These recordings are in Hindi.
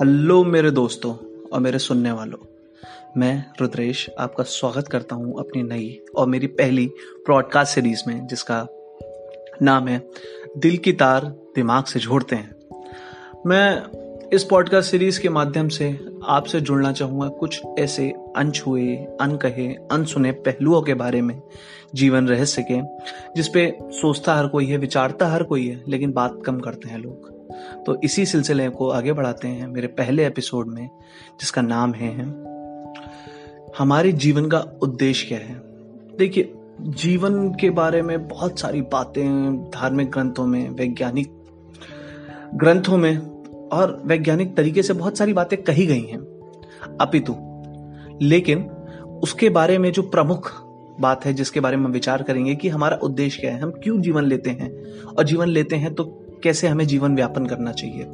हेलो मेरे दोस्तों और मेरे सुनने वालों। मैं रुद्रेश आपका स्वागत करता हूँ अपनी नई और मेरी पहली प्रॉडकास्ट सीरीज़ में, जिसका नाम है दिल की तार दिमाग से जोड़ते हैं। मैं इस पॉडकास्ट सीरीज़ के माध्यम से आपसे जुड़ना चाहूँगा कुछ ऐसे अनछुए, अनकहे, अनसुने पहलुओं के बारे में, जीवन रहस्य के जिसपे सोचता हर कोई है, विचारता हर कोई है, लेकिन बात कम करते हैं लोग। तो इसी सिलसिले को आगे बढ़ाते हैं मेरे पहले एपिसोड में, जिसका नाम है, हमारे जीवन का उद्देश्य क्या है? देखिए, जीवन के बारे में बहुत सारी बातें, धार्मिक ग्रंथों में, वैज्ञानिक ग्रंथों में और वैज्ञानिक तरीके से बहुत सारी बातें कही गई हैं। अपितु, लेकिन उसके बारे में जो प्रमुख बात है, जिसके बारे में हम विचार करेंगे कि हमारा उद्देश्य क्या है, हम क्यों जीवन लेते हैं, और जीवन लेते हैं तो कैसे हमें जीवन व्यापन करना चाहिए।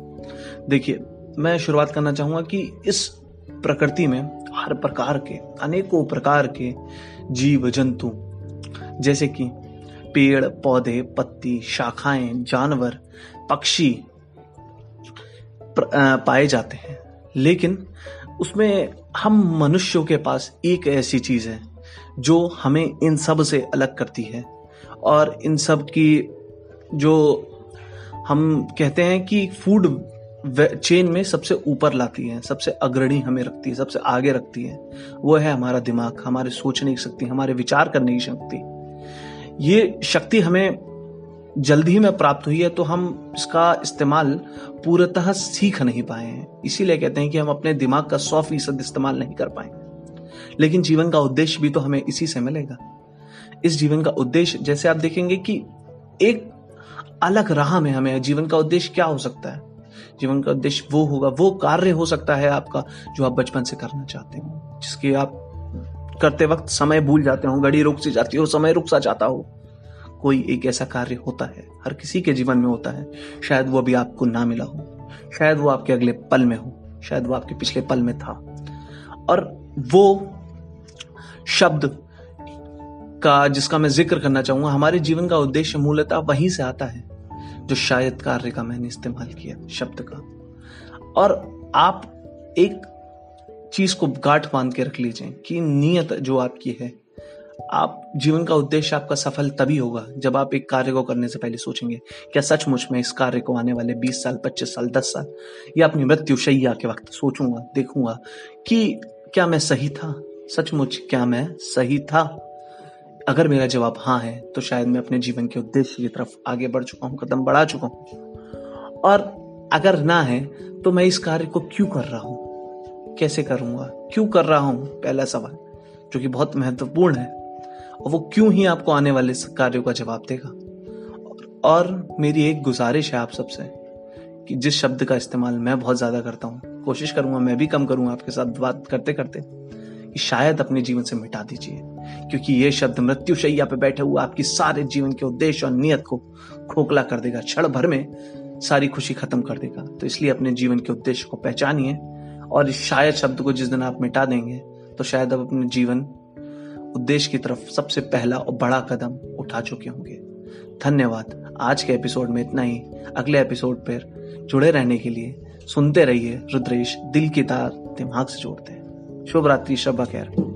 देखिए, मैं शुरुआत करना चाहूँगा कि इस प्रकृति में हर प्रकार के, अनेकों प्रकार के जीव, जंतु, जैसे कि पेड़, पौधे, पत्ती, शाखाएँ, जानवर, पक्षी पाए जाते हैं। लेकिन उसमें हम मनुष्यों के पास एक ऐसी चीज़ है, जो हमें इन सबसे अलग करती है। और इन सब की जो हम कहते हैं कि फ़ूड चेन में सबसे ऊपर लाती है, सबसे अग्रणी हमें रखती है, सबसे आगे रखती है, वो है हमारा दिमाग, हमारे सोचने की शक्ति, हमारे विचार करने की शक्ति। ये शक्ति हमें जल्द ही में प्राप्त हुई है तो हम इसका इस्तेमाल पूर्णतः सीख नहीं पाए हैं। इसीलिए कहते हैं कि हम अपने दिमाग का सौ फ़ीसद इस्तेमाल नहीं कर पाए। लेकिन जीवन का उद्देश्य भी तो हमें इसी से मिलेगा। इस जीवन का उद्देश्य, जैसे आप देखेंगे कि एक अलग राह में हमें, जीवन का उद्देश्य क्या हो सकता है? जीवन का उद्देश्य वो होगा, वो कार्य हो सकता है आपका जो आप बचपन से करना चाहते हो, जिसके आप करते वक्त समय भूल जाते हो, घड़ी रुक सी जाती हो, समय रुक सा जाता हो। कोई एक ऐसा कार्य होता है, हर किसी के जीवन में होता है। शायद वो अभी आपको ना मिला हो, शायद वो आपके अगले पल में हो, शायद वो आपके पिछले पल में था। और वो शब्द का, जिसका मैं ज़िक्र करना चाहूँगा, हमारे जीवन का उद्देश्य मूलतः वहीं से आता है, जो शायद कार्य का मैंने इस्तेमाल किया, शब्द का। और आप एक चीज़ को गांठ बाँध के रख लीजिए कि नियत जो आपकी है आप जीवन का उद्देश्य आपका सफल तभी होगा जब आप एक कार्य को करने से पहले सोचेंगे क्या सचमुच में इस कार्य को आने वाले 20 साल 25 साल 10 साल या अपनी मृत्यु शैया के वक्त सोचूँगा, देखूँगा कि क्या मैं सही था? सचमुच क्या मैं सही था? अगर मेरा जवाब हाँ है तो शायद मैं अपने जीवन के उद्देश्य की तरफ़ आगे बढ़ चुका हूँ, कदम बढ़ा चुका हूँ। और अगर ना है तो मैं इस कार्य को क्यों कर रहा हूँ? कैसे करूँगा? क्यों कर रहा हूँ? पहला सवाल, जो कि बहुत महत्वपूर्ण है। और वो क्यों ही आपको आने वाले कार्यों का जवाब देगा? और मेरी एक गुजारिश है आप सबसे, कि जिस शब्द का इस्तेमाल मैं बहुत ज़्यादा करता हूँ, कोशिश करूँगा, मैं भी कम करूँगा आपके साथ बात करते करते, कि शायद अपने जीवन से मिटा दीजिए। क्योंकि ये शब्द मृत्यु शैया पे बैठे हुए आपकी सारे जीवन के उद्देश्य और नियत को खोखला कर देगा, क्षण भर में सारी खुशी खत्म कर देगा। तो इसलिए अपने जीवन के उद्देश्य को पहचानिए, और इस शायद शब्द को जिस दिन आप मिटा देंगे तो शायद अब अपने जीवन उद्देश्य की तरफ़ सबसे पहला और बड़ा कदम उठा चुके होंगे। धन्यवाद। आज के एपिसोड में इतना ही। अगले एपिसोड पर जुड़े रहने के लिए सुनते रहिए रुद्रेश दिल की तार दिमाग से जोड़ते हैं। शुभ रात्रि शब खैर।